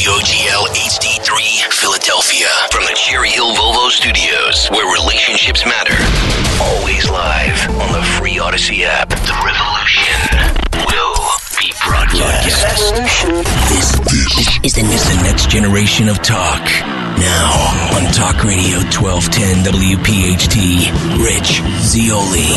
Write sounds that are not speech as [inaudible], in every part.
WPHT, WPHT, HD, WOGL, HD3, Philadelphia. From the Cherry Hill Volvo Studios, where relationships matter. Always live on the free Audacy app. The revolution will be broadcast. This, this is, the, is the next generation of talk. Now on Talk Radio 1210 WPHT, Rich Zeoli.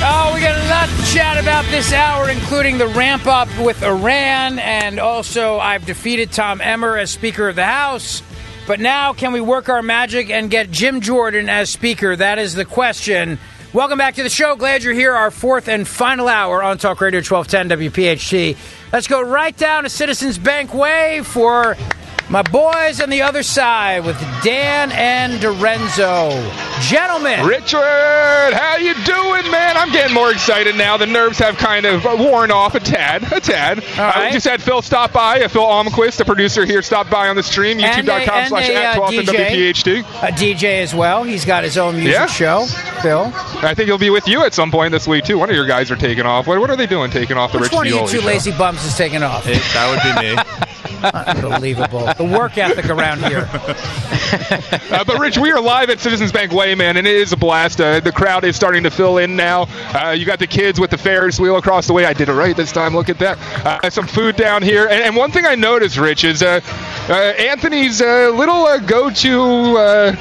Oh, we got a lot to chat about this hour, including the ramp up with Iran, and also I've defeated Tom Emmer as Speaker of the House. But now, can we work our magic and get Jim Jordan as Speaker? That is the question. Welcome back to the show. Glad you're here. Our fourth and final hour on Talk Radio 1210 WPHT. Let's go right down to Citizens Bank Way for my boys on the other side with Dan and DiRenzo. Gentlemen. Richard, how you doing, man? I'm getting more excited now. The nerves have kind of worn off a tad, a tad. All right. I just had Phil stop by. Uh, Phil Almquist, the producer here, stop by on the stream, And youtube.com slash at uh, 12 DJ. WPHT. A DJ as well. He's got his own music Yeah. show. Phil. I think he'll be with you at some point this week, too. One of your guys are taking off. What, what are they doing taking off the Which Rich one of you two show? lazy bums is taking off? that would be me. [laughs] Unbelievable. The work ethic around here. [laughs] Uh, but Rich, we are live at Citizens Bank Way, man, and it is a blast. Uh, the crowd is starting to fill in now. Uh, you got the kids with the Ferris wheel across the way. I did it right this time. Look at that. Uh, some food down here, and, and one thing I noticed, Rich, is uh, uh, Anthony's uh, little uh, go-to. Uh,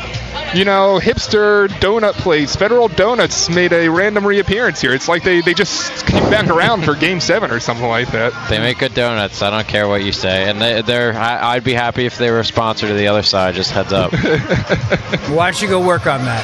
you know, hipster donut place, Federal Donuts, made a random reappearance here. It's like they, they just came back around for Game Seven or something like that. They make good donuts. I don't care what you say, and they, they're. I, I'd be happy if they were a sponsor to the other side. Just heads up. [laughs] Why don't you go work on that?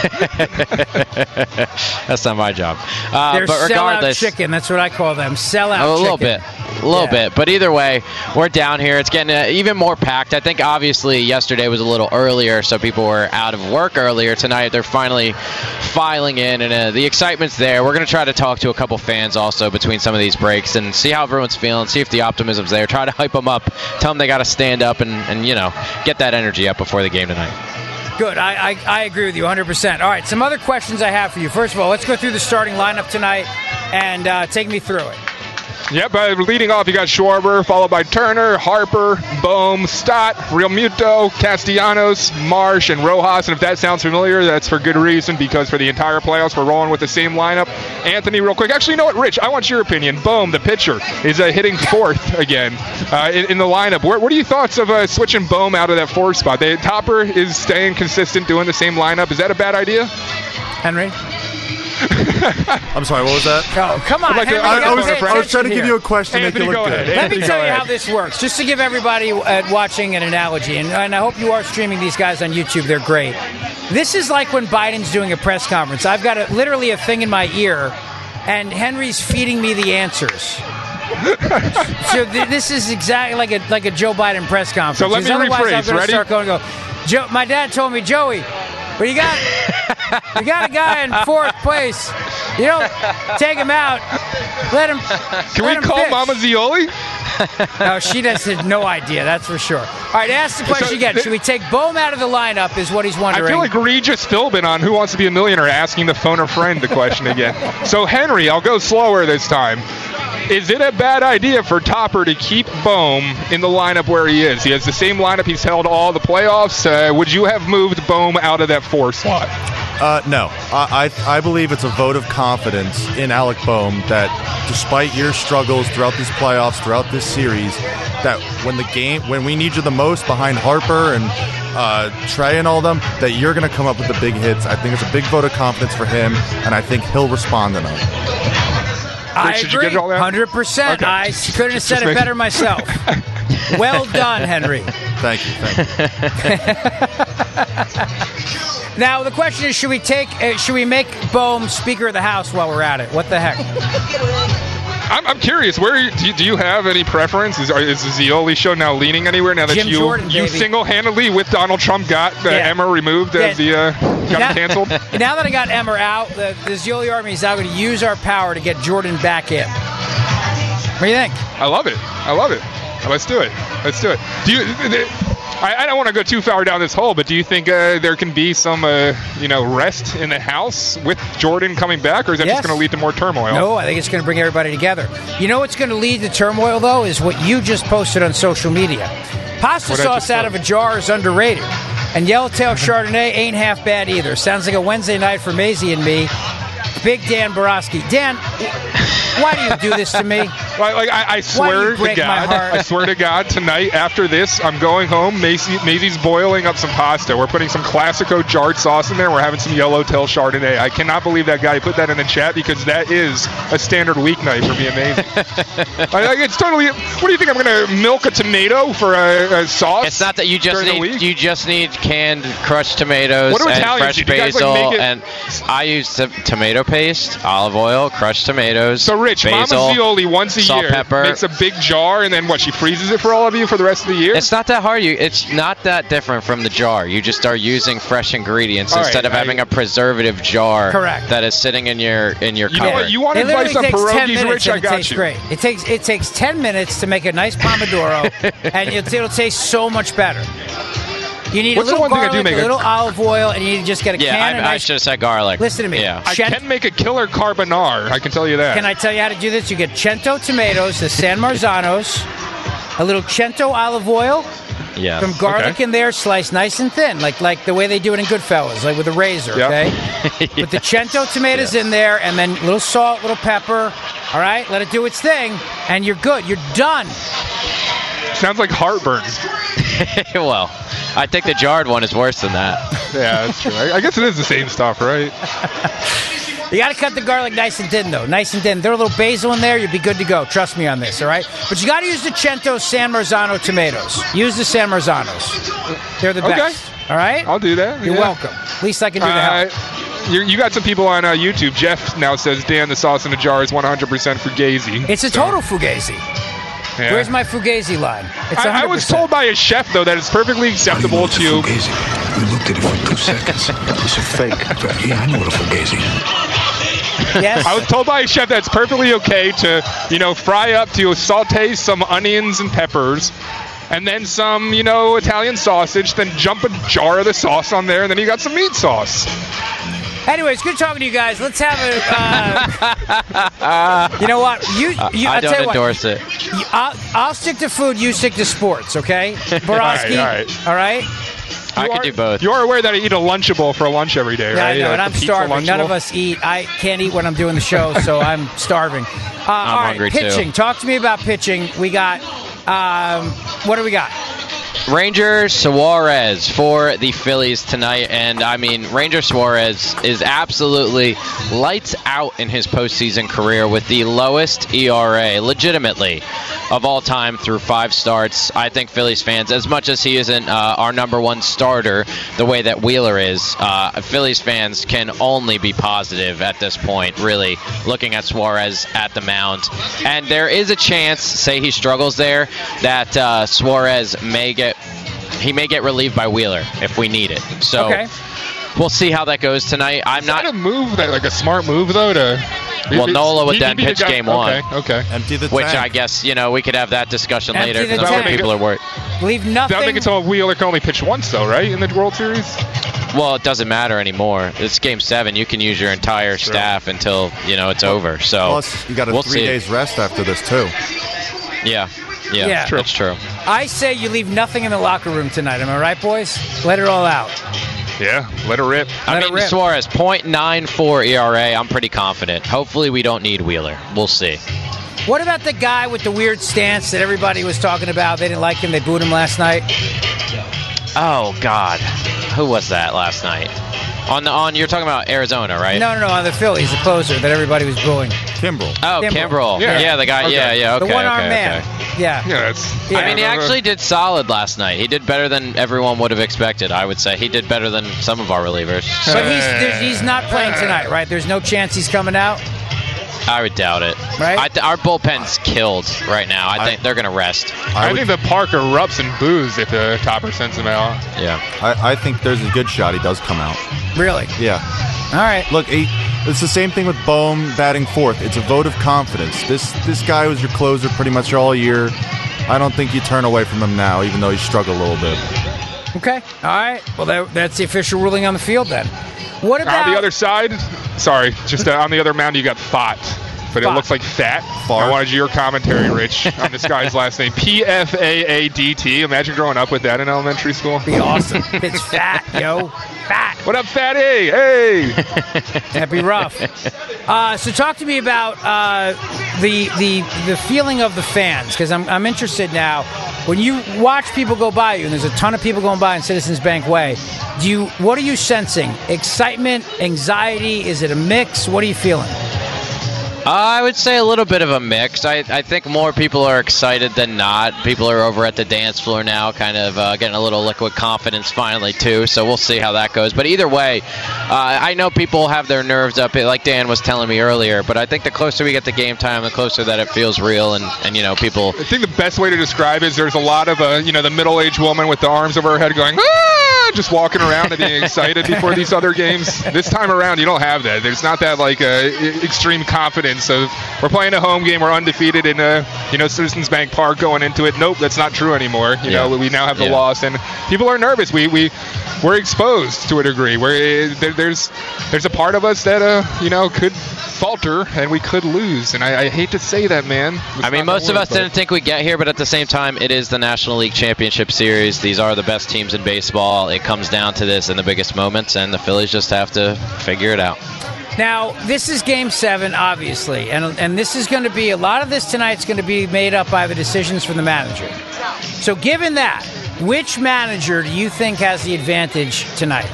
[laughs] That's not my job. Uh, They're but sellout regardless, chicken. That's what I call them. Sellout a little chicken. bit, a little Yeah. bit. But either way, we're down here. It's getting uh, even more packed. I think obviously yesterday was a little earlier, so people were out of work earlier. Tonight they're finally filing in, and uh, the excitement's there. We're gonna try to talk to a couple fans also between some of these breaks and see how everyone's feeling, see if the optimism's there. Try to hype them up, tell them they got to stand up and, and you know get that energy up before the game tonight. Good. I, I, I agree with you 100%. All right, some other questions I have for you. First of all, let's go through the starting lineup tonight and uh, take me through it. Yep, uh, leading off, you got Schwarber, followed by Turner, Harper, Bohm, Stott, Realmuto, Castellanos, Marsh, and Rojas. And if that sounds familiar, that's for good reason because for the entire playoffs, we're rolling with the same lineup. Anthony, real quick. Actually, you know what, Rich? I want your opinion. Bohm, the pitcher, is uh, hitting fourth again uh, in, in the lineup. What, what are your thoughts of uh, switching Bohm out of that fourth spot? The Topper is staying consistent, doing the same lineup. Is that a bad idea? Henry? [laughs] I'm sorry, what was that? Oh, come on. I'd like Henry, I- I was- I was trying to give you a question Anthony, make it go look ahead. good. Let me tell you ahead. how this works, just to give everybody uh, watching an analogy, and, and I hope you are streaming these guys on YouTube. They're great. This is like when Biden's doing a press conference. I've got a, literally a thing in my ear, and Henry's feeding me the answers. [laughs] so th- this is exactly like a like a Joe Biden press conference. So let me Because otherwise I'm rephrase. Ready? Start going, and go. Joe, my dad told me, Joey, but you got you got a guy in fourth place. You don't take him out. Let him. Can let we him call. Mama Zeoli? No, she does have no idea. That's for sure. All right, ask the question So again. Should we take Bohm out of the lineup? Is what he's wondering. I feel like Regis Philbin on Who Wants to Be a Millionaire asking the phone a friend the question again. so, Henry, I'll go slower this time. Is it a bad idea for Topper to keep Bohm in the lineup where he is? He has the same lineup he's held all the playoffs. Uh, would you have moved Bohm out of that four slot? Uh, no, I, I I believe it's a vote of confidence in Alec Bohm that, despite your struggles throughout these playoffs, throughout this series, that when the game when we need you the most behind Harper and uh, Trey and all them, that you're going to come up with the big hits. I think it's a big vote of confidence for him, and I think he'll respond to them. I Rich, did agree, that? hundred percent. Okay. I couldn't have said Just it make- better myself. [laughs] well done, Henry. Thank you. Thank you. [laughs] Now the question is: Should we take? Uh, should we make Bohm Speaker of the House while we're at it? What the heck? I'm, I'm curious. Where you- do you, do you have any preference? Is, are- is the Zeoli show now leaning anywhere now that Jim you Jordan, you baby. single-handedly with Donald Trump got uh, Yeah. Emmer removed as the uh, got Now- canceled? [laughs] Now that I got Emmer out, the, the Zeoli Army is now going to use our power to get Jordan back in. What do you think? I love it. I love it. Let's do it. Let's do it. Do you? I, I don't want to go too far down this hole, but do you think uh, there can be some, uh, you know, rest in the house with Jordan coming back, or is that Yes. just going to lead to more turmoil? No, I think it's going to bring everybody together. You know what's going to lead to turmoil, though, is what you just posted on social media. Pasta What sauce out of a jar is underrated. And Yellowtail Chardonnay ain't half bad either. Sounds like a Wednesday night for Maisie and me. Big Dan Borowski. Dan, why do you do this to me? [laughs] Like, like I, I Why do you swear to break my God, heart? I swear to God, tonight after this, I'm going home. Macy, Maisie's boiling up some pasta. We're putting some Classico jarred sauce in there. We're having some Yellowtail Chardonnay. I cannot believe that guy put that in the chat because that is a standard weeknight for me. Amazing. [laughs] I, like, it's totally. What do you think? I'm going to milk a tomato for a, a sauce? It's not that you just need you just need canned crushed tomatoes What and Italians fresh do? Do like, basil it- and I use t- tomato paste, olive oil, crushed tomatoes. So Rich, basil, Mama Zeoli once a salt, year pepper. makes a big jar, and then what? She freezes it for all of you for the rest of the year. It's not that hard. You, it's not that different from the jar. You just are using fresh ingredients All right, instead of I- having a preservative jar. Correct. That is sitting in your in your You know cupboard. what? You want It advice literally on takes 10 pierogies, minutes Rich? and I it got tastes you. great. It takes it takes 10 minutes to make a nice pomodoro, [laughs] and it, it'll taste so much better. You need What's a the little one thing I do make a a- little olive oil, and you need to just get a yeah, can of I, I should have said garlic. Listen to me. Yeah. I Cent- can make a killer carbonara. I can tell you that. Can I tell you how to do this? You get Cento tomatoes, the San Marzanos, a little Cento olive oil, yeah. some garlic Okay. in there, sliced nice and thin, like like the way they do it in Goodfellas, like with a razor. Yep. Okay. [laughs] Put the Cento tomatoes in there, and then a little salt, little pepper. All right, let it do its thing, and you're good. You're done. Sounds like heartburn. [laughs] well, I think the jarred one is worse than that. Yeah, that's true. I, I guess it is the same stuff, right? [laughs] You got to cut the garlic nice and thin, though. Nice and thin. Throw a little basil in there, you'll be good to go. Trust me on this, all right? But you got to use the Cento San Marzano tomatoes. Use the San Marzanos. They're the Okay. best. All right? I'll do that. You're yeah. welcome. At least I can do the Uh, help. you, you got some people on uh, YouTube. Jeff now says, Dan, the sauce in a jar is 100% fugazi. It's a total fugazi. Yeah. Where's my fugazi line? It's I, I was told by a chef, though, that it's perfectly acceptable to. Fugazi. We looked at it for two seconds. [laughs] It's a fake. Yeah, I know what a fugazi. is. Yes. I was told by a chef that it's perfectly okay to, you know, fry up to saute some onions and peppers, and then some, you know, Italian sausage. Then jump a jar of the sauce on there, and then you got some meat sauce. Anyways, good talking to you guys. Let's have a. Uh, you know what? You, you I I'll don't tell you what. endorse it. You- I'll, I'll stick to food. You stick to sports. Okay, [laughs] Borowski. all right. All right. I You could are- do both. You are aware that I eat a Lunchable for lunch every day, Yeah, right? I know, Like and the I'm pizza starving. None of us eat. I can't eat when I'm doing the show, [laughs] so I'm starving. Uh, all right, hungry, too. pitching. Talk to me about pitching. We got. Um, what do we got? Ranger Suarez for the Phillies tonight, and I mean Ranger Suarez is absolutely lights out in his postseason career with the lowest ERA, legitimately, of all time through five starts. I think Phillies fans, as much as he isn't uh, our number one starter, the way that Wheeler is, uh, Phillies fans can only be positive at this point. Really, looking at Suarez at the mound, and there is a chance, say he struggles there, that uh, Suarez may get he may get relieved by Wheeler if we need it. So Okay. we'll see how that goes tonight. I'm Is that not. a move that like a smart move though to. Well, Nola would then he'd the pitch guy- game one. Okay, okay. Empty the tank. Which. I guess you know we could have that discussion Empty later the because I'm tank. people are worried. Leave nothing. That'll make it so Wheeler can only pitch once, though, right? In the World Series. Well, it doesn't matter anymore. It's game seven. You can use your entire staff until you know it's over. So Plus, you got a we'll three see. days rest after this too. Yeah, yeah, Yeah. True. that's true. I say you leave nothing in the locker room tonight. Am I right, boys? Let it all out. Yeah, let her rip. Let I mean, Suarez, 0.94 ERA. I'm pretty confident. Hopefully, we don't need Wheeler. We'll see. What about the guy with the weird stance that everybody was talking about? They didn't like him. They booed him last night. Oh God, who was that last night? On the on, you're talking about Arizona, right? No, no, no. On the Phillies, the closer that everybody was booing. Kimbrel. Oh, Kimbrel. Kimbrel. Yeah. Yeah. the guy. Okay. Yeah, yeah. Okay, the one-armed okay, man. okay. Yeah. Yeah, that's. Yeah. I mean, he actually did solid last night. He did better than everyone would have expected. I would say he did better than some of our relievers. But he's he's not playing tonight, right? There's no chance he's coming out. I would doubt it. Right? I th- our bullpen's killed right now. I I- think they're gonna rest. I, I, would, think the Parker erupts and boos if the topper sends him out. Yeah. I, I think there's a good shot he does come out. Really? Yeah. All right. Look, he, it's the same thing with Bohm batting fourth. It's a vote of confidence. This this guy was your closer pretty much all year. I don't think you turn away from him now, even though he struggled a little bit. Okay. All right. Well, that, that's the official ruling on the field then. What about On the other side, sorry, just uh, on the other mound, you got Fott, but it looks like Fat. Fart. I wanted your commentary, Rich, on this guy's last name. P F A A D T. Imagine growing up with that in elementary school. Be awesome. [laughs] it's fat, yo. Fat. What up, Fatty? Hey! [laughs] That'd be rough. Uh, so talk to me about uh, the the the feeling of the fans because I'm I'm interested now. When you watch people go by you, and there's a ton of people going by in Citizens Bank Way, do you what are you sensing? Excitement, anxiety? Is it a mix? What are you feeling? I would say a little bit of a mix. I, I think more people are excited than not. People are over at the dance floor now, kind of uh, getting a little liquid confidence finally, too. So we'll see how that goes. But either way, uh, I know people have their nerves up, like Dan was telling me earlier. But I think the closer we get to game time, the closer that it feels real. And, and you know, people. I think the best way to describe is there's a lot of, uh, you know, the middle-aged woman with the arms over her head going, ah, just walking around and being [laughs] excited before these other games. This time around, you don't have that. There's not that like uh, extreme confidence of we're playing a home game, we're undefeated in, uh, you know, Citizens Bank Park going into it. Nope, that's not true anymore. You Yeah. know, we now have the Yeah. loss, and people are nervous. We we we're exposed to a degree. Where there, there's there's a part of us that uh, you know, could falter and we could lose. And I, I hate to say that, man. It's I mean, most the of word, us but- didn't think we'd get here, but at the same time, it is the National League Championship Series. These are the best teams in baseball. It comes down to this in the biggest moments, and the Phillies just have to figure it out. Now, this is game seven, obviously, and, and this is going to be a lot of this tonight's going to be made up by the decisions from the manager. So, given that, which manager do you think has the advantage tonight?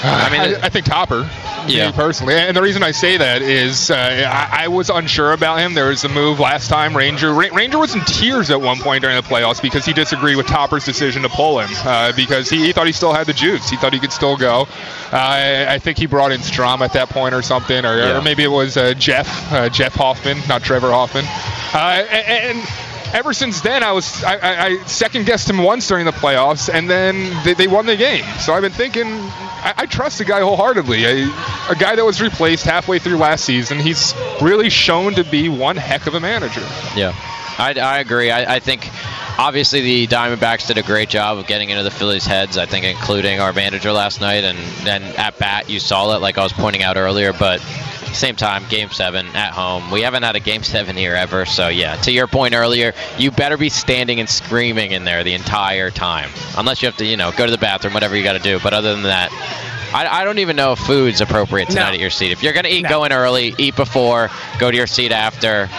Uh, I mean, I, I think Topper. Yeah. Me personally, and the reason I say that is uh, I, I was unsure about him. There was a move last time. Ranger Ra- Ranger was in tears at one point during the playoffs because he disagreed with Topper's decision to pull him uh, because he, he thought he still had the juice. He thought he could still go. Uh, I, I think he brought in Strahm at that point or something, or, Yeah. or maybe it was uh, Jeff uh, Jeff Hoffman, not Trevor Hoffman. Uh, and, and ever since then, I was I, I, I second guessed him once during the playoffs, and then they, they won the game. So I've been thinking, I, I trust the guy wholeheartedly. a guy that was replaced halfway through last season, he's really shown to be one heck of a manager. Yeah, I, I agree. I, think obviously the Diamondbacks did a great job of getting into the Phillies' heads. I think including our manager last night, and then at bat you saw it, like I was pointing out earlier. But same time, Game Seven at home. We haven't had a Game Seven here ever. So yeah, to your point earlier, you better be standing and screaming in there the entire time, unless you have to, you know, go to the bathroom, whatever you got to do. But other than that. I, I don't even know if food's appropriate tonight No. at your seat. If you're gonna eat, No. go in early, eat before, go to your seat after.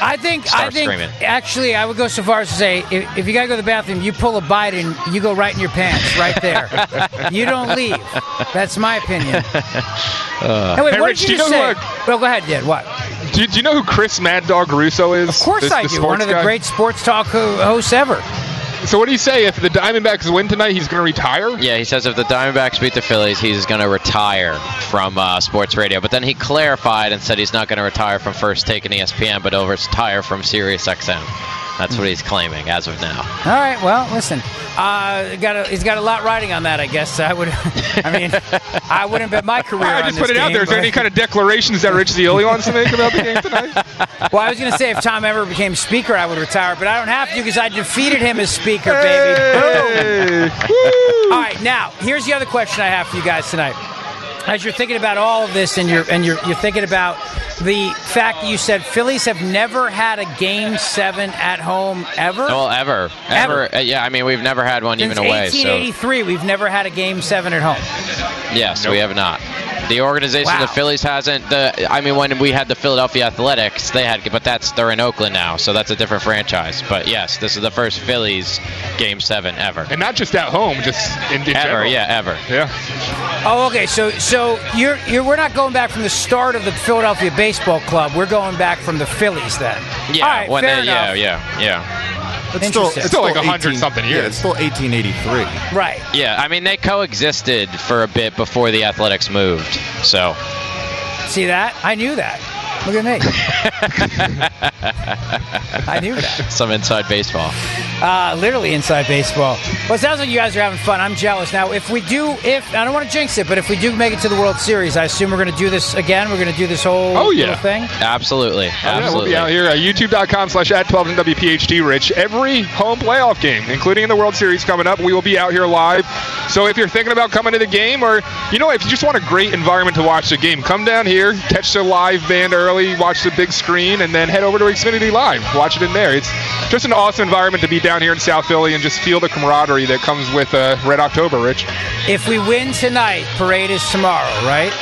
I think I think screaming. actually I would go so far as to say if, if you gotta go to the bathroom, you pull a Biden, you go right in your pants, right there. [laughs] you don't leave. That's my opinion. [laughs] Uh, hey, wait, Hey, what Rich, did you you just say? who well, go ahead, Dad. What? Do, do you know who Chris Mad Dog Russo is? Of course The- I the do. One of the guy? great sports talk hosts ever. So what do you say if the Diamondbacks win tonight? He's going to retire. Yeah, he says if the Diamondbacks beat the Phillies, he's going to retire from uh, sports radio. But then he clarified and said he's not going to retire from First Take and ESPN, but he'll retire from Sirius XM. That's what he's claiming as of now. All right. Well, listen. Uh, got a, he's got a lot riding on that. I guess I would. [laughs] I mean, I wouldn't bet my career. I on just this put it out there. Is there any kind of declarations that Rich Zeoli wants to make about the game tonight? [laughs] Well, I was going to say if Tom ever became speaker, I would retire, but I don't have to because I defeated him as speaker, baby. Boom. Hey. [laughs] All right, now here's the other question I have for you guys tonight. As you're thinking about all of this, and you're and you're you're thinking about the fact that you said Phillies have never had a game seven at home ever. Well, ever, Ever. ever, uh, yeah. I mean, we've never had one Since even away. So 1883, we've never had a game seven at home. yes, we have not. The organization, Wow. the Phillies, hasn't. The I mean, when we had the Philadelphia Athletics, they had, but that's they're in Oakland now, so that's a different franchise. But yes, this is the first Phillies game seven ever. And not just at home, just in, in Ever, general. yeah, ever. Yeah. Oh, okay. So, so you're you're we're not going back from the start of the Philadelphia Baseball Club. We're going back from the Phillies then. Yeah, All right, when fair they, yeah, yeah, yeah. It's still, Interesting. it's Still like still 100 18 something Yeah, years. it's still 1883. Right. Yeah, I mean they coexisted for a bit before the Athletics moved. So See that? I knew that. Look at me. [laughs] I knew that. some inside baseball. Uh, literally inside baseball. Well, it sounds like you guys are having fun. I'm jealous. Now, if we do, if I don't want to jinx it, but if we do make it to the World Series, I assume we're going to do this again. We're going to do this whole Oh, yeah. little thing. Absolutely, Oh, yeah, we'll be out here at youtube.com slash at 12 and WPHT Rich. Every home playoff game, including in the World Series coming up, we will be out here live. So if you're thinking about coming to the game or, you know, if you just want a great environment to watch the game, come down here, catch the live band early, watch the big screen, and then head over to Xfinity Live. Watch it in there. It's just an awesome environment to be down here in South Philly and just feel the camaraderie that comes with uh, Red October, Rich. If we win tonight, parade is tomorrow, right?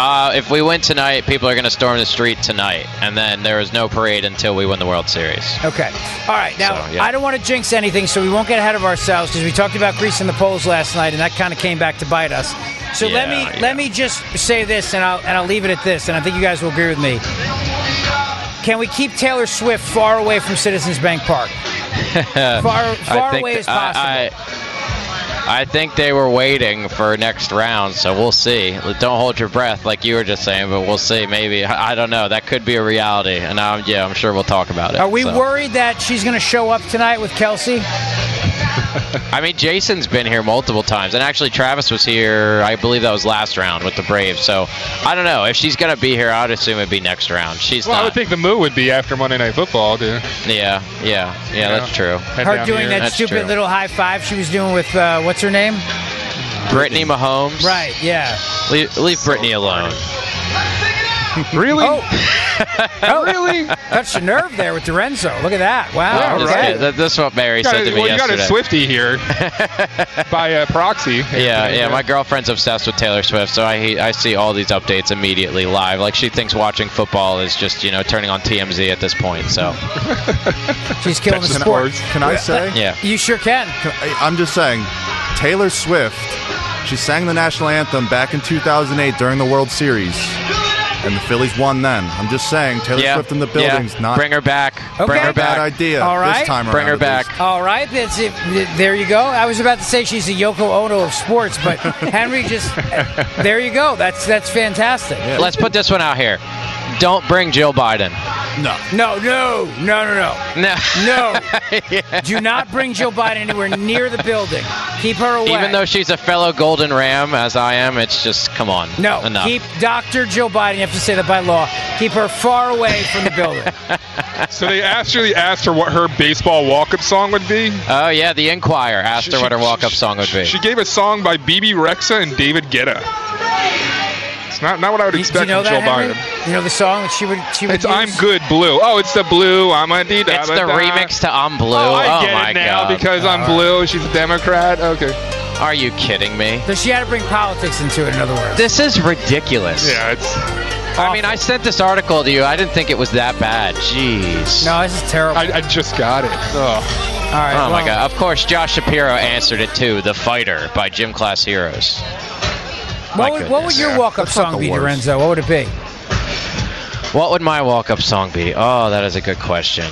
Uh, if we win tonight, people are going to storm the street tonight, and then there is no parade until we win the World Series. Okay. All right. Now, So, yeah. I don't want to jinx anything, so we won't get ahead of ourselves because we talked about greasing the polls last night, and that kind of came back to bite us. So let me Yeah, yeah. let me just say this, and I'll and I'll leave it at this, and I think you guys will agree with me. Can we keep Taylor Swift far away from Citizens Bank Park? [laughs] far far away th- as possible. I, I, I think they were waiting for next round, so we'll see. Don't hold your breath, like you were just saying, but we'll see. Maybe I don't know. That could be a reality, and um, yeah, I'm sure we'll talk about it. Are we so. worried that she's going to show up tonight with Kelsey? [laughs] I mean, Jason's been here multiple times, and actually Travis was here. I believe that was last round with the Braves. So I don't know if she's gonna be here. I'd assume it'd be next round. She's Well, I would think the move would be after Monday Night Football dude. yeah, yeah, yeah. That's true. Her doing here. that That's stupid true. little high five she was doing with uh, what's her name? Brittany Mahomes. Right. Yeah. Leave, leave Brittany alone. Really? Oh, [laughs] really? Touched a nerve there with Lorenzo. Look at that. Wow. Yeah, all Just right. That- That's what Mary said a- to me well, you got a Swifty here [laughs] by uh, proxy. Yeah, yeah. My girlfriend's obsessed with Taylor Swift, so I I see all these updates immediately live. Like she thinks watching football is just you know turning on TMZ at this point. So [laughs] She's killing the Can sport. I, can I say? yeah. You sure can. I- I'm just saying, Taylor Swift, she sang the national anthem back in 2008 during the World Series, and the Phillies won then. I'm just saying, Taylor Yeah. Swift in the yeah. building's not Bring her back. Okay. Bring her bad back. idea All right. this time around. Bring her back. least. All right, that's it. There you go. I was about to say she's a Yoko Ono of sports, but [laughs] Henry just there you go. That's that's fantastic. Let's put this one out here. Don't bring Jill Biden. No. No, no, no, no, no, No. no. [laughs] Yeah. Do not bring Jill Biden anywhere near the building. Keep her away. Even though she's a fellow Golden Ram, as I am, it's just come on. no, enough. keep Dr. Jill Biden. You have to say that by law. Keep her far away from the building. [laughs] So they actually asked her what her baseball walk-up song would be. oh yeah, the Inquirer asked her what her walk-up song would be. She gave a song by Bebe Rexha and David Guetta. It's not not what I would Do you expect know from that, Joe Henry? Biden. You know the song that she would she would It's I'm? Good Blue. Oh, it's the blue. I'm a dee it's the remix to I'm Blue. Oh, I oh get my it now god. because I'm blue. She's a Democrat. Okay. Are you kidding me? So she had to bring politics into it. In other words, This is ridiculous. Yeah, it's I mean, I sent this article to you. I didn't think it was that bad. Jeez. no, this is terrible. I, I just got it. Ugh. All right. Oh my god. Of course, Josh Shapiro answered it too. The Fighter by Gym Class Heroes. My What would, what would goodness. your walk-up That's song be, worst. Lorenzo? What would it be? What would my walk-up song be? Oh, that is a good question.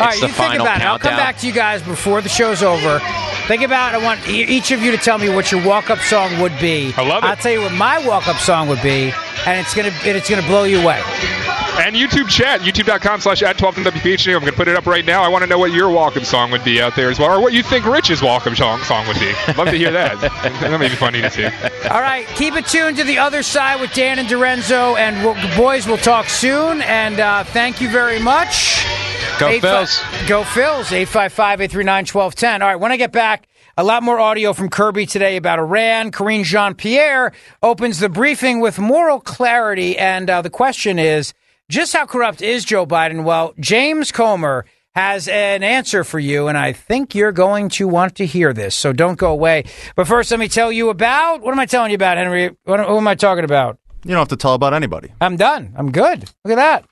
All right, It's the you think final about it. I'll come back to you guys before the show's over. Think about it. I want each of you to tell me what your walk-up song would be. I love it. I'll tell you what my walk-up song would be, and it's gonna and it's gonna blow you away. And YouTube chat, youtube.com slash at 12 WPHT. I'm going to put it up right now. I want to know what your walk-up song would be out there as well, or what you think Rich's walk-up song, song would be. I'd love to hear that. [laughs] that may be funny to see. All right, keep it tuned to the other side with Dan and DiRenzo, and we'll, boys, we'll talk soon. And uh, thank you very much. Go Eight Phils. fi- Go Phils. 855-839-1210. All right, when I get back, A lot more audio from Kirby today about Iran. Karine Jean Pierre opens the briefing with moral clarity. And uh, the question is just how corrupt is Joe Biden? Well, James Comer has an answer for you, and I think you're going to want to hear this. So don't go away. But first, let me tell you about what am I telling you about, Henry? What, who am I talking about? You don't have to tell about anybody. I'm done. I'm good. Look at that.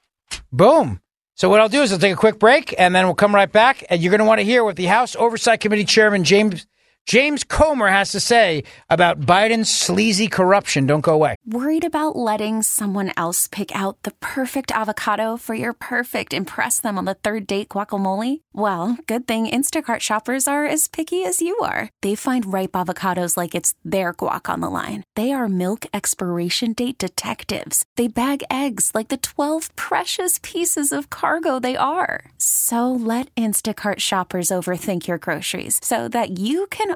Boom. So what I'll do is I'll take a quick break, and then we'll come right back, and you're going to want to hear what the House Oversight Committee Chairman James James Comer has to say about Biden's sleazy corruption. Don't go away. Worried about letting someone else pick out the perfect avocado for your perfect impress them on the third date guacamole? Well, good thing Instacart shoppers are as picky as you are. They find ripe avocados like it's their guac on the line. They are milk expiration date detectives. They bag eggs like the 12 precious pieces of cargo they are. So let Instacart shoppers overthink your groceries so that you can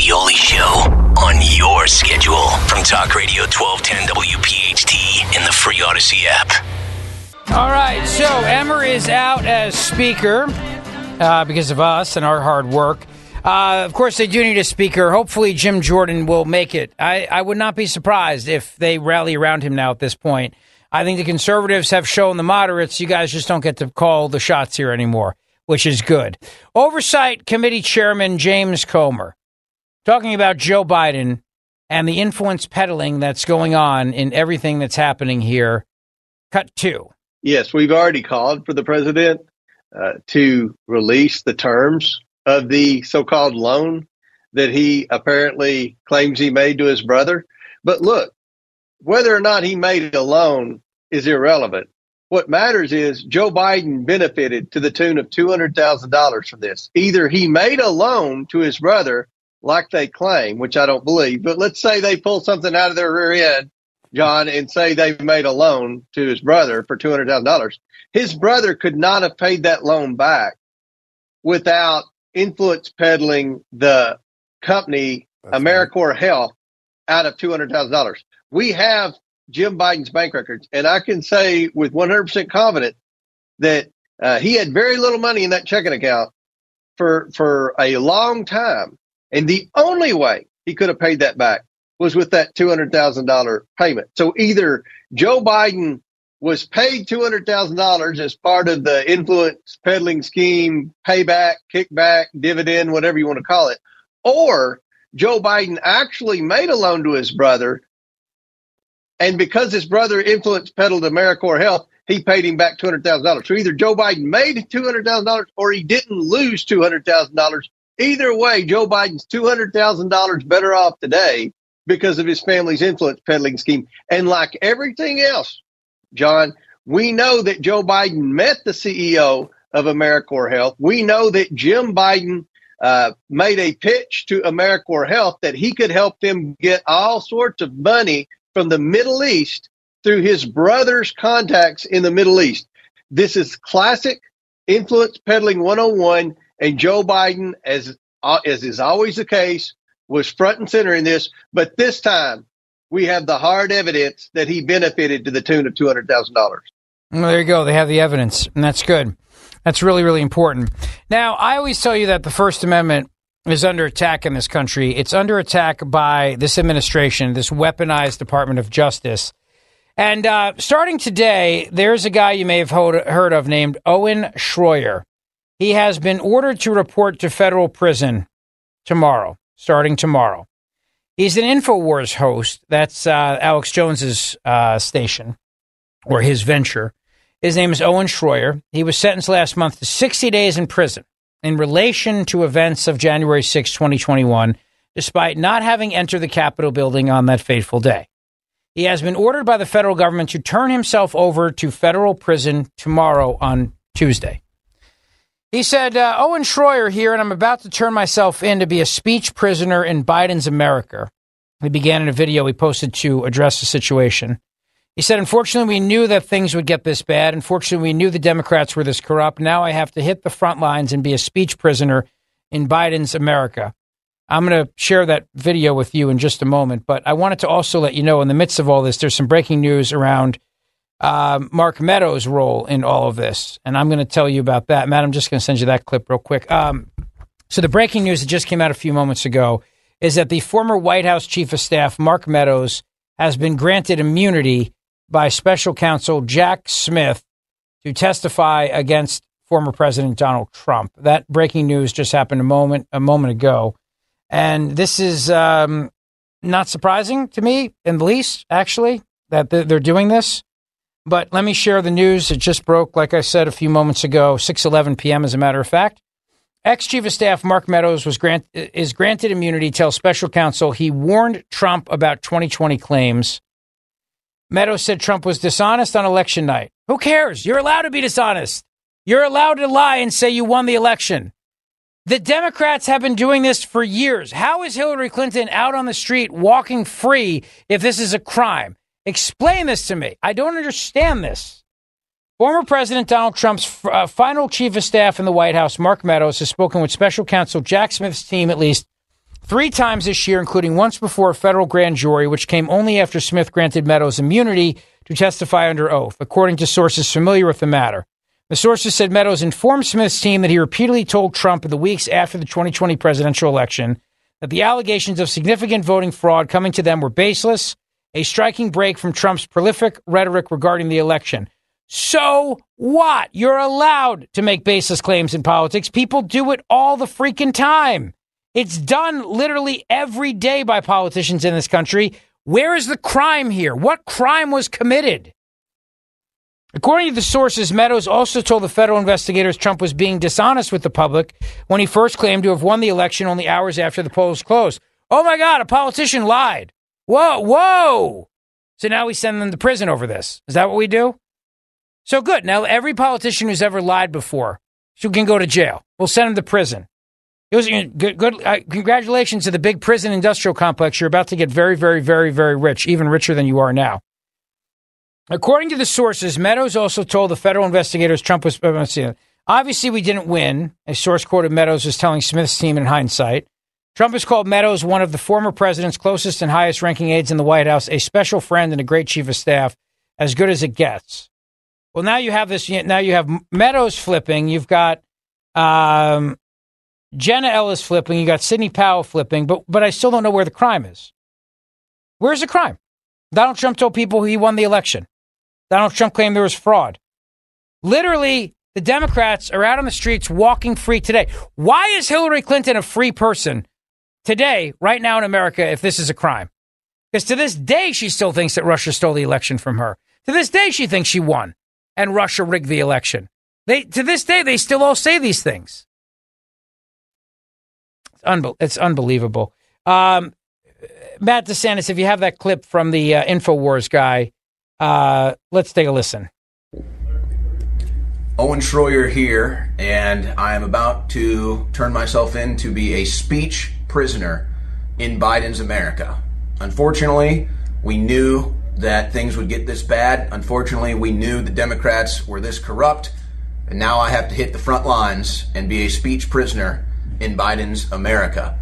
The Zeoli Show on your schedule from Talk Radio 1210 WPHT in the free Audacy app. All right, so Emmer is out as speaker uh, because of us and our hard work. Uh, of course, they do need a speaker. Hopefully, Jim Jordan will make it. I, I would not be surprised if they rally around him now at this point. I think the conservatives have shown the moderates you guys just don't get to call the shots here anymore, which is good. Oversight Committee Chairman James Comer talking about Joe Biden and the influence peddling that's going on in everything that's happening here. Cut two. Yes, we've already called for the president uh, to release the terms of the so-called loan that he apparently claims he made to his brother. But look, whether or not he made a loan is irrelevant. What matters is Joe Biden benefited to the tune of $200,000 from this. Either he made a loan to his brother like they claim, which I don't believe, but let's say they pull something out of their rear end, John, and say they made a loan to his brother for $200,000. His brother could not have paid that loan back without influence peddling the company Americore Health out of $200,000. We have Jim Biden's bank records, and I can say with 100% confidence that uh, he had very little money in that checking account for for a long time, and the only way he could have paid that back was with that $200,000 payment. So either Joe Biden was paid $200,000 as part of the influence peddling scheme, payback, kickback, dividend, whatever you want to call it, or Joe Biden actually made a loan to his brother. And because his brother influence peddled Americore Health, he paid him back $200,000. So either Joe Biden made $200,000 or he didn't lose $200,000. Either way, Joe Biden's $200,000 better off today because of his family's influence peddling scheme. And like everything else, John, we know that Joe Biden met the CEO of Americore Health. We know that Jim Biden uh, made a pitch to Americore Health that he could help them get all sorts of money from the Middle East through his brother's contacts in the Middle East. This is classic influence peddling 101, and Joe Biden, as uh, as is always the case, was front and center in this. But this time, we have the hard evidence that he benefited to the tune of two hundred thousand dollars. Well, there you go. They have the evidence, and that's good. That's really, really important. Now, I always tell you that the First Amendment is under attack in this country. It's under attack by this administration, this weaponized Department of Justice. And uh, starting today, there's a guy you may have heard of named Owen Shroyer. He has been ordered to report to federal prison tomorrow, starting tomorrow. He's an InfoWars host. That's uh, Alex Jones's uh, station or his venture. His name is Owen Shroyer. He was sentenced last month to 60 days in prison in relation to events of January 6, 2021, despite not having entered the Capitol building on that fateful day. He has been ordered by the federal government to turn himself over to federal prison tomorrow on Tuesday. He said, uh, Owen Shroyer here, and I'm about to turn myself in to be a speech prisoner in Biden's America. He began in a video he posted to address the situation. He said, Unfortunately, we knew that things would get this bad. Unfortunately, we knew the Democrats were this corrupt. Now I have to hit the front lines and be a speech prisoner in Biden's America. I'm going to share that video with you in just a moment, but I wanted to also let you know in the midst of all this, there's some breaking news around uh, Mark Meadows' role in all of this, and I'm going to tell you about that. Matt, I'm just going to send you that clip real quick. Um, so the breaking news that just came out a few moments ago is that the former White House chief of staff, Mark Meadows, has been granted immunity by special counsel Jack Smith to testify against former President Donald Trump. That breaking news just happened a moment a moment ago. And this is um, not surprising to me, in the least, actually, that they're doing this. But let me share the news. It just broke, like I said a few moments ago, 6:11 p.m. As a matter of fact, ex chief of staff Mark Meadows was grant is granted immunity. Tells special counsel he warned Trump about 2020 claims. Meadows said Trump was dishonest on election night. Who cares? You're allowed to be dishonest. You're allowed to lie and say you won the election. The Democrats have been doing this for years. How is Hillary Clinton out on the street walking free if this is a crime? Explain this to me. I don't understand this. Former President Donald Trump's uh, final chief of staff in the White House, Mark Meadows, has spoken with special counsel Jack Smith's team at least three times this year, including once before a federal grand jury, which came only after Smith granted Meadows immunity to testify under oath, according to sources familiar with the matter. The sources said Meadows informed Smith's team that he repeatedly told Trump in the weeks after the 2020 presidential election that the allegations of significant voting fraud coming to them were baseless, a striking break from Trump's prolific rhetoric regarding the election. So what? You're allowed to make baseless claims in politics. People do it all the freaking time. It's done literally every day by politicians in this country. Where is the crime here? What crime was committed? According to the sources, Meadows also told the federal investigators Trump was being dishonest with the public when he first claimed to have won the election only hours after the polls closed. Oh my God, a politician lied. Whoa, whoa. So now we send them to prison over this. Is that what we do? So good. Now every politician who's ever lied before can go to jail. We'll send him to prison. It was good. good uh, congratulations to the big prison industrial complex. You're about to get very, very, very, very rich, even richer than you are now. According to the sources, Meadows also told the federal investigators Trump was. Obviously, we didn't win. A source quoted Meadows as telling Smith's team in hindsight. Trump has called Meadows one of the former president's closest and highest ranking aides in the White House, a special friend and a great chief of staff, as good as it gets. Well, now you have this. Now you have Meadows flipping. You've got um, Jenna Ellis flipping. You got Sidney Powell flipping. But but I still don't know where the crime is. Where's the crime? Donald Trump told people he won the election. Donald Trump claimed there was fraud. Literally, the Democrats are out on the streets walking free today. Why is Hillary Clinton a free person today, right now in America, if this is a crime? Because to this day, she still thinks that Russia stole the election from her. To this day, she thinks she won and Russia rigged the election. They, to this day, they still all say these things. It's, unbe- it's unbelievable. Um, Matt DeSantis, if you have that clip from the uh, InfoWars guy, uh, let's take a listen. Owen Shroyer here, and I am about to turn myself in to be a speech prisoner in Biden's America. Unfortunately, we knew that things would get this bad. Unfortunately, we knew the Democrats were this corrupt, and now I have to hit the front lines and be a speech prisoner in Biden's America.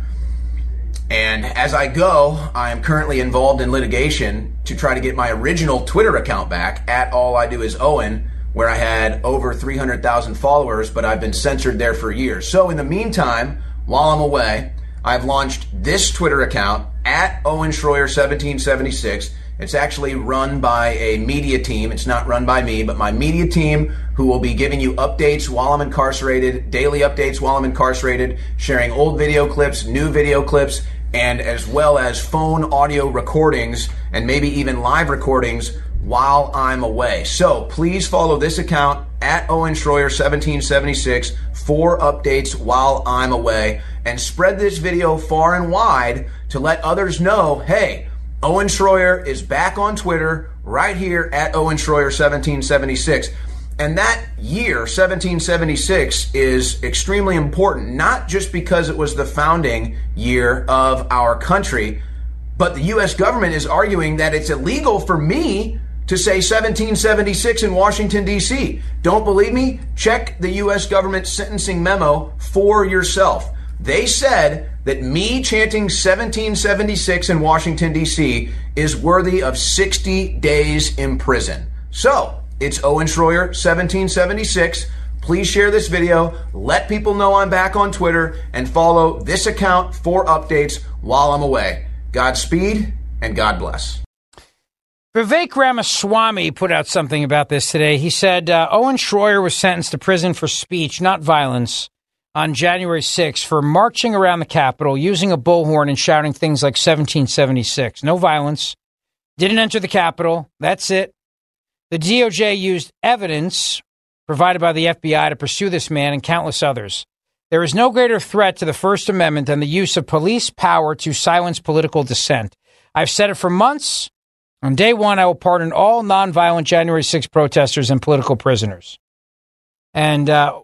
And as I go, I am currently involved in litigation to try to get my original Twitter account back at All I Do Is Owen, where I had over 300,000 followers, but I've been censored there for years. So in the meantime, while I'm away, I've launched this Twitter account at Owen Shroyer 1776. It's actually run by a media team. It's not run by me, but my media team who will be giving you updates while I'm incarcerated, daily updates while I'm incarcerated, sharing old video clips, new video clips, and as well as phone audio recordings and maybe even live recordings while I'm away. So please follow this account at Owen Shroyer 1776 for updates while I'm away and spread this video far and wide to let others know, hey, Owen Shroyer is back on Twitter right here at Owen Shroyer 1776. And that year, 1776, is extremely important, not just because it was the founding year of our country, but the U.S. government is arguing that it's illegal for me to say 1776 in Washington, D.C. Don't believe me? Check the U.S. government sentencing memo for yourself. They said that me chanting 1776 in Washington, D.C. is worthy of 60 days in prison. So, it's Owen Shroyer, 1776. Please share this video, let people know I'm back on Twitter, and follow this account for updates while I'm away. Godspeed and God bless. Vivek Ramaswamy put out something about this today. He said uh, Owen Shroyer was sentenced to prison for speech, not violence, on January 6 for marching around the Capitol using a bullhorn and shouting things like 1776. No violence. Didn't enter the Capitol. That's it. The DOJ used evidence provided by the FBI to pursue this man and countless others. There is no greater threat to the First Amendment than the use of police power to silence political dissent. I've said it for months. On day one, I will pardon all nonviolent January 6 protesters and political prisoners. And uh,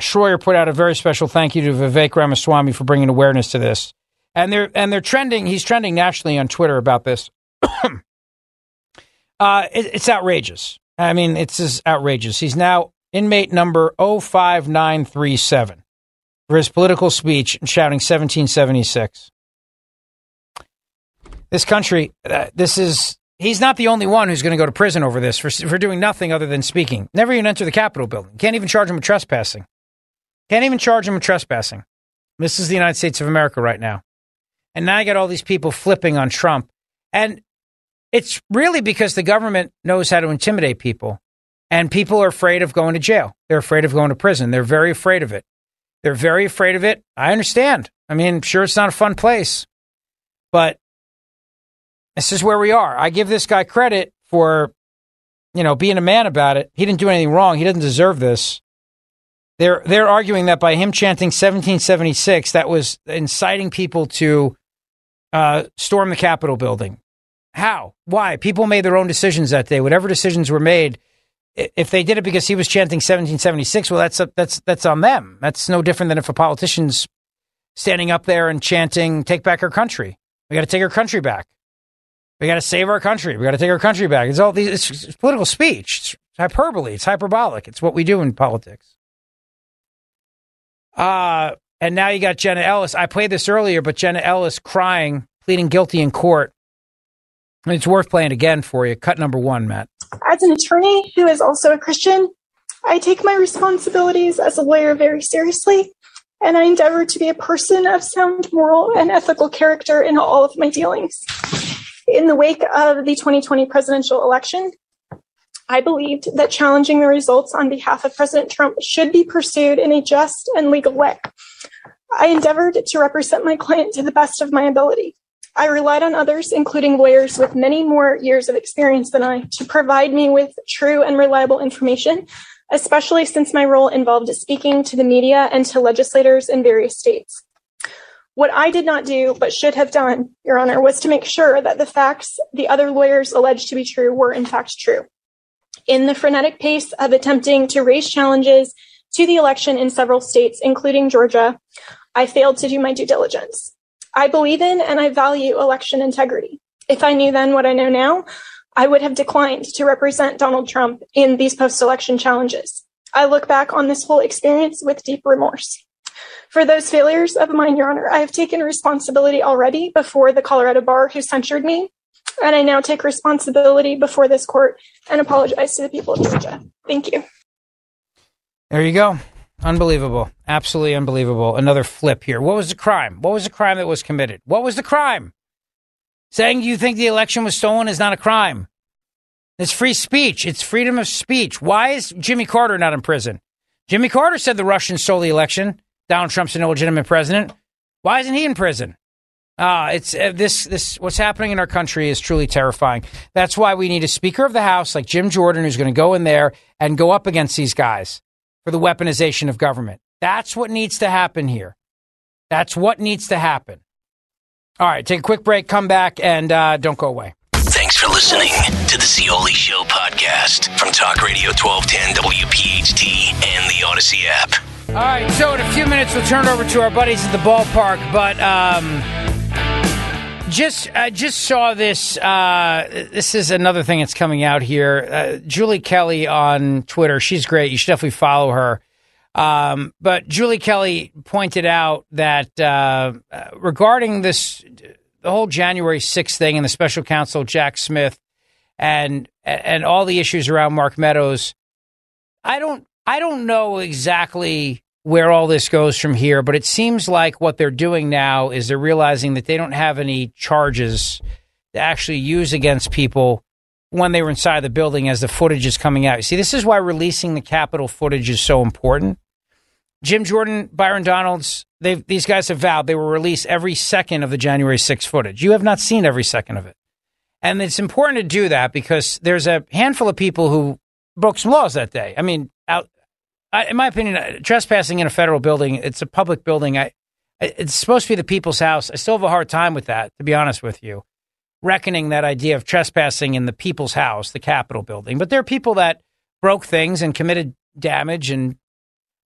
Shroyer put out a very special thank you to Vivek Ramaswamy for bringing awareness to this. And they're and they're trending. He's trending nationally on Twitter about this. [coughs] Uh, it, it's outrageous. I mean, it's just outrageous. He's now inmate number 05937 for his political speech and shouting 1776. This country, uh, this is, he's not the only one who's going to go to prison over this for, for doing nothing other than speaking. Never even enter the Capitol building. Can't even charge him with trespassing. Can't even charge him with trespassing. This is the United States of America right now. And now I got all these people flipping on Trump. And it's really because the government knows how to intimidate people. And people are afraid of going to jail. They're afraid of going to prison. They're very afraid of it. They're very afraid of it. I understand. I mean, sure, it's not a fun place, but this is where we are. I give this guy credit for, you know, being a man about it. He didn't do anything wrong. He doesn't deserve this. They're they're arguing that by him chanting 1776, that was inciting people to uh, storm the Capitol building. How? Why? People made their own decisions that day. Whatever decisions were made, if they did it because he was chanting 1776, well, that's that's that's on them. That's no different than if a politician's standing up there and chanting "Take back our country." We got to take our country back. We got to save our country. We got to take our country back. It's all these. It's, it's political speech. It's hyperbole. It's hyperbolic. It's what we do in politics. Uh, and now you got Jenna Ellis. I played this earlier, but Jenna Ellis crying, pleading guilty in court. It's worth playing again for you. Cut number one, Matt. As an attorney who is also a Christian, I take my responsibilities as a lawyer very seriously, and I endeavor to be a person of sound moral and ethical character in all of my dealings. In the wake of the 2020 presidential election, I believed that challenging the results on behalf of President Trump should be pursued in a just and legal way. I endeavored to represent my client to the best of my ability. I relied on others, including lawyers with many more years of experience than I, to provide me with true and reliable information, especially since my role involved speaking to the media and to legislators in various states. What I did not do, but should have done, Your Honor, was to make sure that the facts the other lawyers alleged to be true were in fact true. In the frenetic pace of attempting to raise challenges to the election in several states, including Georgia, I failed to do my due diligence. I believe in and I value election integrity. If I knew then what I know now, I would have declined to represent Donald Trump in these post election challenges. I look back on this whole experience with deep remorse. For those failures of mine, Your Honor, I have taken responsibility already before the Colorado bar who censured me, and I now take responsibility before this court and apologize to the people of Georgia. Thank you. There you go. Unbelievable. Absolutely unbelievable. Another flip here. What was the crime? What was the crime that was committed? What was the crime? Saying you think the election was stolen is not a crime. It's free speech. It's freedom of speech. Why is Jimmy Carter not in prison? Jimmy Carter said the Russians stole the election. Donald Trump's an illegitimate president. Why isn't he in prison? Ah, it's uh, this this what's happening in our country is truly terrifying. That's why we need a Speaker of the House like Jim Jordan who's going to go in there and go up against these guys for the weaponization of government. That's what needs to happen here. That's what needs to happen. All right, take a quick break, come back, and uh, don't go away. Thanks for listening to the Zeoli Show podcast from Talk Radio 1210 WPHT and the Audacy app. All right, so in a few minutes we'll turn it over to our buddies at the ballpark, but um, just I just saw this. Uh, this is another thing that's coming out here. Uh, Julie Kelly on Twitter, she's great. You should definitely follow her. Um, but Julie Kelly pointed out that uh, regarding this, the whole January 6th thing and the special counsel Jack Smith, and and all the issues around Mark Meadows, I don't I don't know exactly where all this goes from here, but it seems like what they're doing now is they're realizing that they don't have any charges to actually use against people when they were inside the building as the footage is coming out. You see, this is why releasing the Capitol footage is so important. Jim Jordan, Byron Donalds, these guys have vowed they will release every second of the January 6th footage. You have not seen every second of it. And it's important to do that because there's a handful of people who broke some laws that day. I mean, out, I, in my opinion, uh, trespassing in a federal building, it's a public building. I, it's supposed to be the people's house. I still have a hard time with that, to be honest with you, reckoning that idea of trespassing in the people's house, the Capitol building. But there are people that broke things and committed damage. And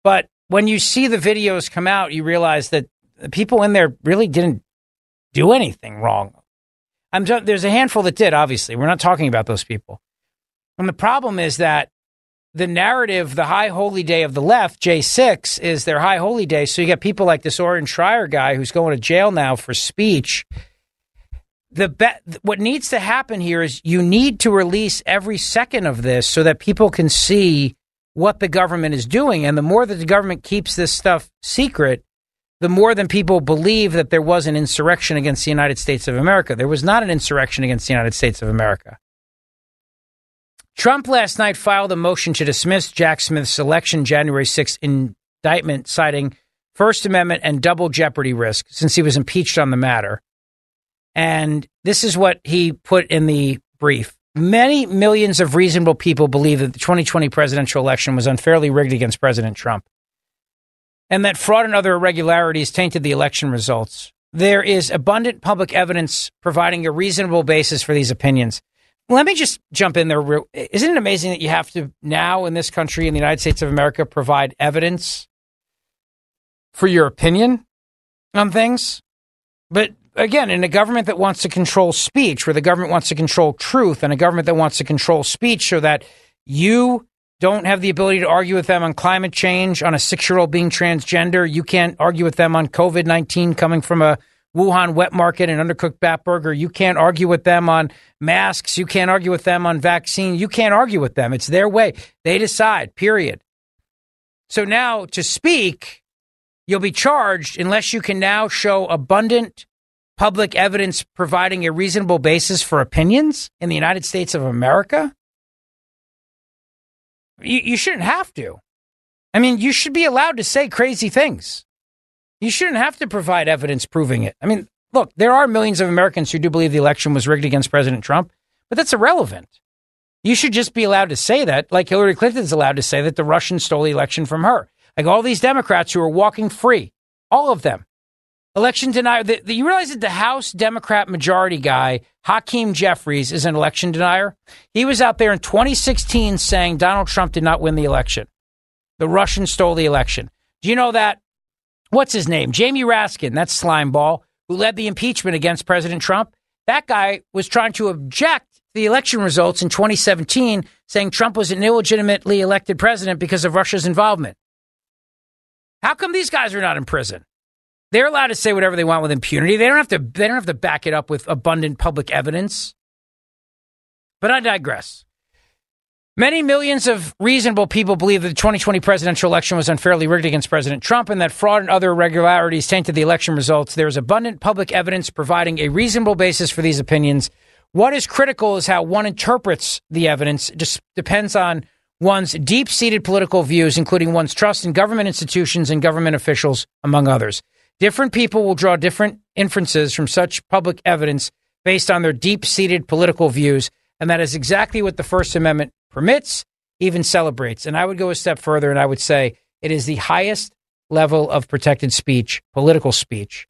but when you see the videos come out, you realize that the people in there really didn't do anything wrong. I'm there's a handful that did. Obviously, we're not talking about those people. And the problem is that the narrative, the high holy day of the left, J6, is their high holy day. So you got people like this Owen Shroyer guy who's going to jail now for speech. The be- what needs to happen here is you need to release every second of this so that people can see what the government is doing. And the more that the government keeps this stuff secret, the more than people believe that there was an insurrection against the United States of America. There was not an insurrection against the United States of America. Trump last night filed a motion to dismiss Jack Smith's election January 6th indictment, citing First Amendment and double jeopardy risk since he was impeached on the matter. And this is what he put in the brief. Many millions of reasonable people believe that the 2020 presidential election was unfairly rigged against President Trump and that fraud and other irregularities tainted the election results. There is abundant public evidence providing a reasonable basis for these opinions. Let me just jump in there. Isn't it amazing that you have to now in this country, in the United States of America, provide evidence for your opinion on things? But again, in a government that wants to control speech, where the government wants to control truth, and a government that wants to control speech so that you don't have the ability to argue with them on climate change, on a six year old being transgender, you can't argue with them on COVID 19 coming from a Wuhan wet market and undercooked bat burger. You can't argue with them on masks. You can't argue with them on vaccine. You can't argue with them. It's their way. They decide, period. So now to speak, you'll be charged unless you can now show abundant public evidence providing a reasonable basis for opinions in the United States of America. You, you shouldn't have to. I mean, you should be allowed to say crazy things. You shouldn't have to provide evidence proving it. I mean, look, there are millions of Americans who do believe the election was rigged against President Trump, but that's irrelevant. You should just be allowed to say that, like Hillary Clinton's allowed to say that the Russians stole the election from her. Like all these Democrats who are walking free, all of them. Election denier. The, the, you realize that the House Democrat majority guy, Hakeem Jeffries, is an election denier? He was out there in 2016 saying Donald Trump did not win the election. The Russians stole the election. Do you know that what's his name? Jamie Raskin, that slimeball who led the impeachment against President Trump. That guy was trying to object to the election results in 2017, saying Trump was an illegitimately elected president because of Russia's involvement. How come these guys are not in prison? They're allowed to say whatever they want with impunity. They don't have to. They don't have to back it up with abundant public evidence. But I digress. Many millions of reasonable people believe that the 2020 presidential election was unfairly rigged against President Trump and that fraud and other irregularities tainted the election results. There is abundant public evidence providing a reasonable basis for these opinions. What is critical is how one interprets the evidence. It just depends on one's deep seated political views, including one's trust in government institutions and government officials, among others. Different people will draw different inferences from such public evidence based on their deep seated political views. And that is exactly what the First Amendment permits, even celebrates. And I would go a step further and I would say it is the highest level of protected speech, political speech,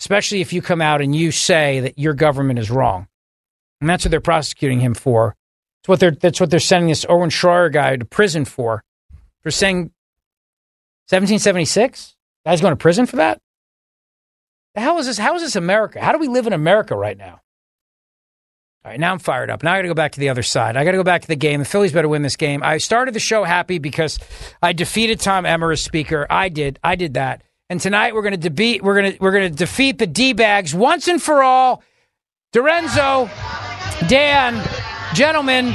especially if you come out and you say that your government is wrong. And that's what they're prosecuting him for. That's what they're, that's what they're sending this Owen Shroyer guy to prison for, for saying 1776? Guy's going to prison for that? The hell is this? How is this America? How do we live in America right now? All right, now I'm fired up. Now I got to go back to the other side. I got to go back to the game. The Phillies better win this game. I started the show happy because I defeated Tom Emmer as speaker. I did. I did that. And tonight we're going to defeat. We're going to we're going to defeat the D bags once and for all. DiRenzo, Dan, gentlemen,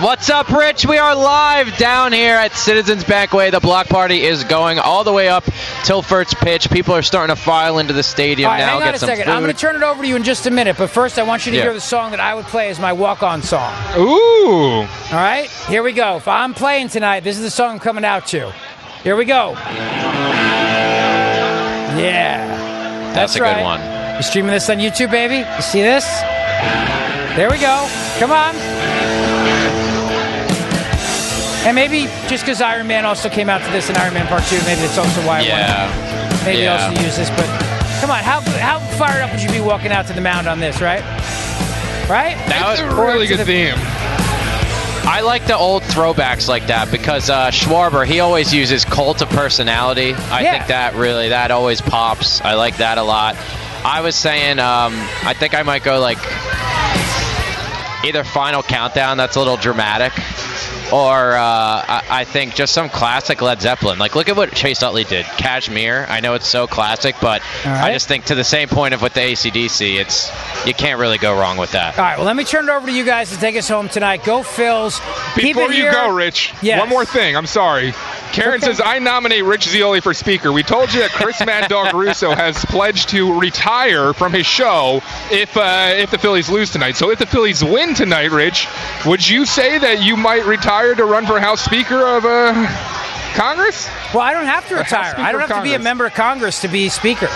What's up, Rich? We are live down here at Citizens Bank Way. The block party is going all the way up till first pitch. People are starting to file into the stadium right, now. hang on get a some second. food. I'm going to turn it over to you in just a minute, but first I want you to Yeah. hear the song that I would play as my walk-on song. Ooh. All right, here we go. If I'm playing tonight, this is the song I'm coming out to. Here we go. Yeah, That's a good one. You streaming this on YouTube, baby? You see this? There we go. Come on. And maybe just because Iron Man also came out to this in Iron Man Part 2, maybe it's also why I Yeah. wanted maybe Yeah. also use this. But come on, how, how fired up would you be walking out to the mound on this, right? Right? That was Or to the- theme. I like the old throwbacks like that because uh, Schwarber he always uses cult of personality. I Yeah. think that really that always pops. I like that a lot. I was saying um, I think I might go like either Final Countdown. That's a little dramatic. Or uh, I, I think just some classic Led Zeppelin. Like, look at what Chase Utley did. Kashmir. I know it's so classic, but All right. I just think to the same point of with the ACDC, it's you can't really go wrong with that. All right, well, let me turn it over to you guys to take us home tonight. Go Phils. Before you here. go, Rich, Yes. one more thing. I'm sorry. Karen Okay. says, I nominate Rich Zeoli for speaker. We told you that Chris Mad Dog [laughs] Russo has pledged to retire from his show if uh, if the Phillies lose tonight. So if the Phillies win tonight, Rich, would you say that you might retire to run for House Speaker of uh, Congress? Well, I don't have to retire. I don't have to be a member of Congress to be Speaker.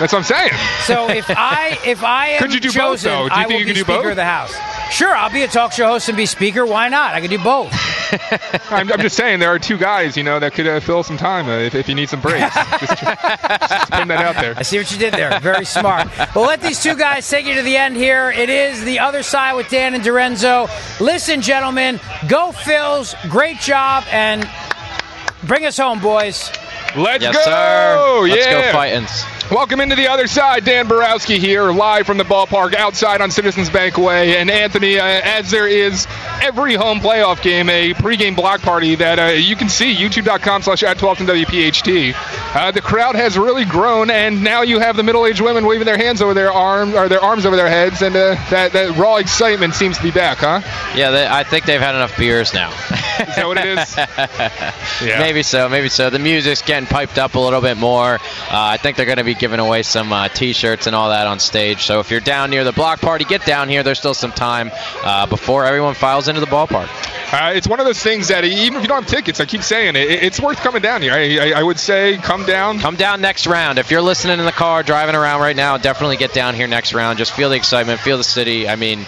That's what I'm saying. So if I if I am [laughs] Could you do both, chosen, though? Do you I think you be could do Speaker both? of the House. Sure, I'll be a talk show host and be Speaker. Why not? I could do both. [laughs] I'm, I'm just saying there are two guys, you know, that could uh, fill some time uh, if, if you need some breaks. just, just putting that out there. [laughs] I see what you did there. Very smart. Well, let these two guys take you to the end here. It is the other side with Dan and DiRenzo. Listen, gentlemen, go Phils. Great job, and bring us home, boys. Let's Yes, go! sir. Let's go yeah. Fightins. Welcome into the other side. Dan Borowski here, live from the ballpark outside on Citizens Bank Way. And Anthony, uh, as there is every home playoff game, a pregame block party that uh, you can see, youtube.com slash at 12 WPHT. Uh, the crowd has really grown, and now you have the middle-aged women waving their hands over their arms, or their arms over their heads, and uh, that, that raw excitement seems to be back, huh? Yeah, they, I think they've had enough beers now. Is that what it is? [laughs] Yeah. Maybe so, maybe so. The music's getting piped up a little bit more. Uh, I think they're going to be giving away some uh, T-shirts and all that on stage. So if you're down near the block party, get down here. There's still some time uh, before everyone files into the ballpark. Uh, it's one of those things that even if you don't have tickets, I keep saying it, it- it's worth coming down here. I, I, I would say come down. Come down next round. If you're listening in the car, driving around right now, definitely get down here next round. Just feel the excitement, feel the city. I mean,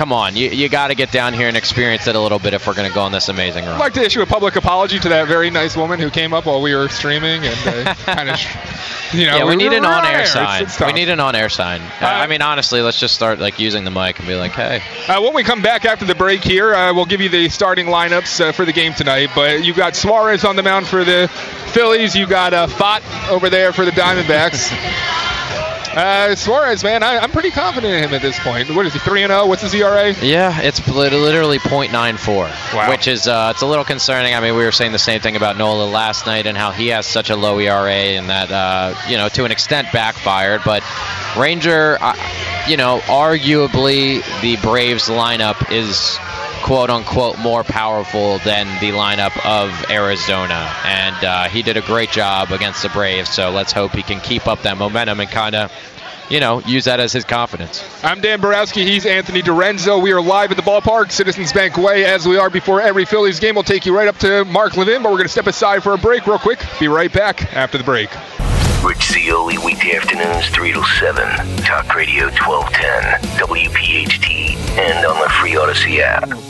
come on, you, you got to get down here and experience it a little bit if we're going to go on this amazing run. I'd like to issue a public apology to that very nice woman who came up while we were streaming and uh, [laughs] kind of, you know, yeah, we need we're an on on-air air. It's- sign. it's we need an on-air sign. Uh, I mean, honestly, let's just start like using the mic and be like, hey. Uh, when we come back after the break here, uh, we'll give you the starting lineups uh, for the game tonight. But you got Suarez on the mound for the Phillies. You got uh, Pfaadt over there for the Diamondbacks. [laughs] Uh, Suarez, man, I, I'm pretty confident in him at this point. What is he, 3 and 0? What's his ERA? Yeah, it's literally .94, Wow. which is uh, it's a little concerning. I mean, we were saying the same thing about Nola last night and how he has such a low ERA and that uh, you know to an extent backfired. But Ranger, uh, you know, arguably the Braves lineup is quote unquote more powerful than the lineup of Arizona, and uh, he did a great job against the Braves. So let's hope he can keep up that momentum and kind of you know, use that as his confidence. I'm Dan Borowski. He's Anthony DiRenzo. We are live at the ballpark, Citizens Bank Way, as we are before every Phillies game. We'll take you right up to Mark Levin, but we're going to step aside for a break real quick. Be right back after the break. Rich Zeoli, weekday afternoons, 3 to 7. Talk Radio 1210, WPHT, and on the free Audacy app.